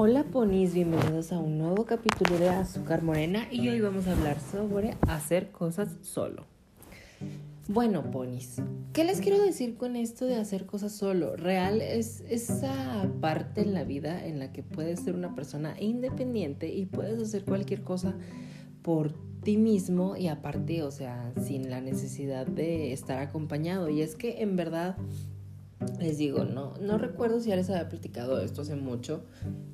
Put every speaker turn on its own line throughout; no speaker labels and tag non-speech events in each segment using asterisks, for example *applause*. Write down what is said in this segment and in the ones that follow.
Hola ponis, bienvenidos a un nuevo capítulo de Azúcar Morena y hoy vamos a hablar sobre hacer cosas solo. Bueno ponis, ¿qué les quiero decir con esto de hacer cosas solo? Real es esa parte en la vida en la que puedes ser una persona independiente y puedes hacer cualquier cosa por ti mismo y aparte, o sea, sin la necesidad de estar acompañado. Y es que en verdad les digo, no, no recuerdo si ya les había platicado esto hace mucho,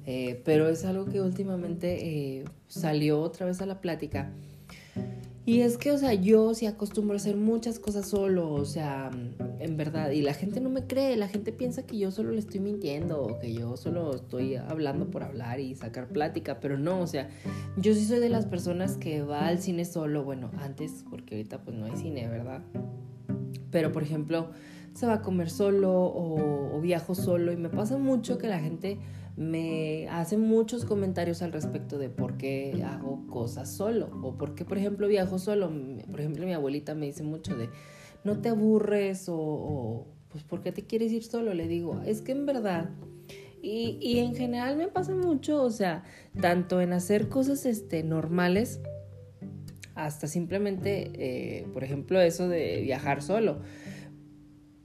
eh, pero es algo que últimamente eh, salió otra vez a la plática. Y es que, o sea, yo sí acostumbro a hacer muchas cosas solo, o sea, en verdad, y la gente no me cree, la gente piensa que yo solo le estoy mintiendo o que yo solo estoy hablando por hablar y sacar plática, pero no, o sea, yo sí soy de las personas que va al cine solo, bueno, antes, porque ahorita pues no hay cine, ¿verdad? Pero, por ejemplo, se va a comer solo o, viajo solo y me pasa mucho que la gente me hace muchos comentarios al respecto de por qué hago cosas solo o por qué, por ejemplo, viajo solo. Por ejemplo, mi abuelita me dice mucho de no te aburres o, pues por qué te quieres ir solo. Le digo, es que en verdad... Y, y en general me pasa mucho, o sea, tanto en hacer cosas este, normales, hasta simplemente, eh, por ejemplo, eso de viajar solo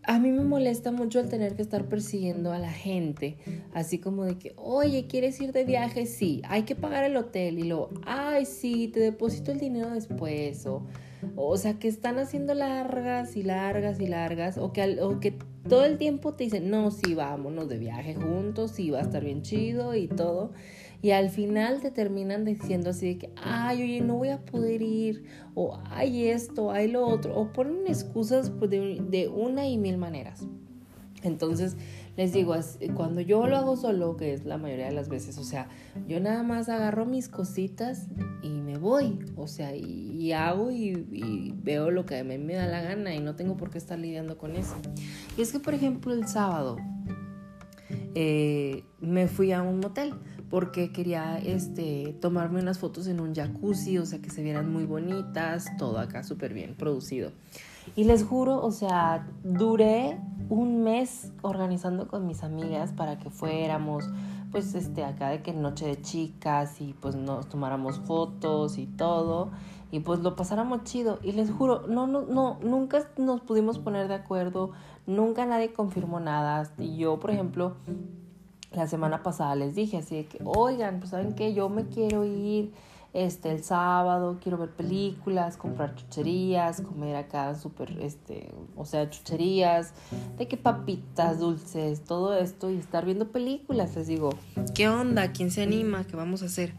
a mí me molesta mucho el tener que estar persiguiendo a la gente, así como de que, oye, ¿quieres ir de viaje? Sí, hay que pagar el hotel y luego, ay, sí, te deposito el dinero después, o, o sea, que están haciendo largas y largas y largas, o que, o que todo el tiempo te dicen, no, sí, vámonos de viaje juntos, sí, va a estar bien chido y todo. Y al final te terminan diciendo así de que, ay, oye, no voy a poder ir, o hay esto, hay lo otro, o ponen excusas pues, de, una y mil maneras. Entonces, les digo, cuando yo lo hago solo, que es la mayoría de las veces, o sea, yo nada más agarro mis cositas y me voy, o sea, y, hago y, veo lo que a mí me da la gana y no tengo por qué estar lidiando con eso. Y es que, por ejemplo, el sábado eh, me fui a un motel porque quería este, tomarme unas fotos en un jacuzzi, o sea, que se vieran muy bonitas, todo acá súper bien producido. Y les juro, o sea, duré un mes organizando con mis amigas para que fuéramos, pues, este, acá de que noche de chicas y pues nos tomáramos fotos y todo y pues lo pasáramos chido. Y les juro, no, no, no, nunca nos pudimos poner de acuerdo, nunca nadie confirmó nada. Y yo, por ejemplo, la semana pasada les dije así de que, oigan, pues saben que yo me quiero ir este el sábado, quiero ver películas, comprar chucherías, comer acá súper, este, o sea, chucherías, de que papitas, dulces, todo esto y estar viendo películas. Les digo, ¿qué onda? ¿Quién se anima? ¿Qué vamos a hacer?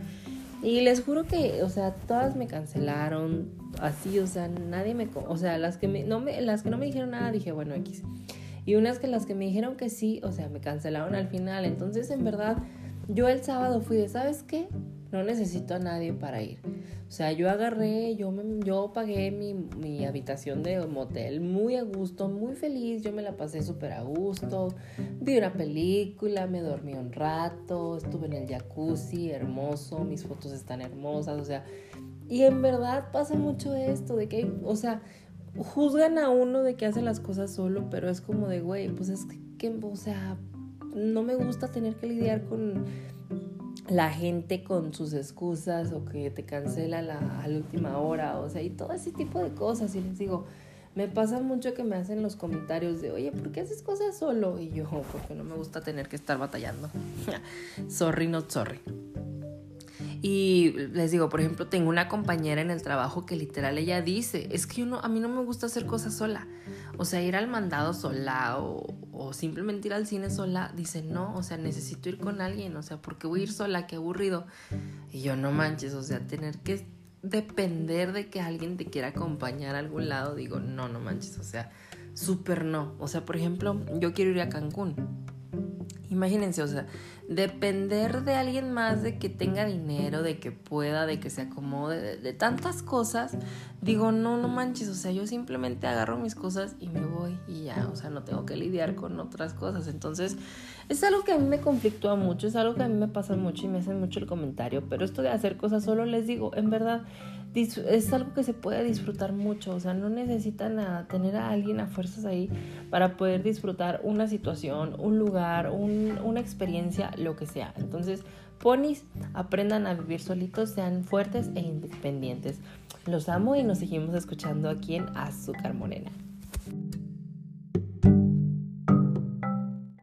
Y les juro que, o sea, todas me cancelaron, así, o sea, nadie me, o sea, las que me, no me, las que no me dijeron nada, dije, bueno, X. Y unas que las que me dijeron que sí, o sea, me cancelaron al final. Entonces, en verdad, yo el sábado fui de, ¿sabes qué? No necesito a nadie para ir. O sea, yo agarré, yo, me, yo pagué mi, mi habitación de motel muy a gusto, muy feliz. Yo me la pasé súper a gusto. Vi una película, me dormí un rato, estuve en el jacuzzi, hermoso, mis fotos están hermosas. O sea, y en verdad pasa mucho esto de que, o sea, juzgan a uno de que hace las cosas solo, pero es como de, güey, pues es que, o sea, no me gusta tener que lidiar con la gente con sus excusas o que te cancela la, a la última hora, o sea, y todo ese tipo de cosas. Y les digo, me pasa mucho que me hacen los comentarios de, oye, ¿por qué haces cosas solo? Y yo, porque no me gusta tener que estar batallando. *laughs* sorry, not sorry. Y les digo, por ejemplo, tengo una compañera en el trabajo que literal ella dice, es que uno, a mí no me gusta hacer cosas sola. O sea, ir al mandado sola o, o simplemente ir al cine sola, dice, no, o sea, necesito ir con alguien, o sea, porque voy a ir sola, qué aburrido. Y yo no manches, o sea, tener que depender de que alguien te quiera acompañar a algún lado, digo, no, no manches, o sea, súper no. O sea, por ejemplo, yo quiero ir a Cancún. Imagínense, o sea, depender de alguien más, de que tenga dinero, de que pueda, de que se acomode, de, tantas cosas, digo, no, no manches, o sea, yo simplemente agarro mis cosas y me voy y ya, o sea, no tengo que lidiar con otras cosas. Entonces, es algo que a mí me conflictúa mucho, es algo que a mí me pasa mucho y me hacen mucho el comentario, pero esto de hacer cosas solo les digo, en verdad, es algo que se puede disfrutar mucho, o sea, no necesitan tener a alguien a fuerzas ahí para poder disfrutar una situación, un lugar, una experiencia, lo que sea. Entonces, ponis, aprendan a vivir solitos, sean fuertes e independientes. Los amo y nos seguimos escuchando aquí en Azúcar Morena.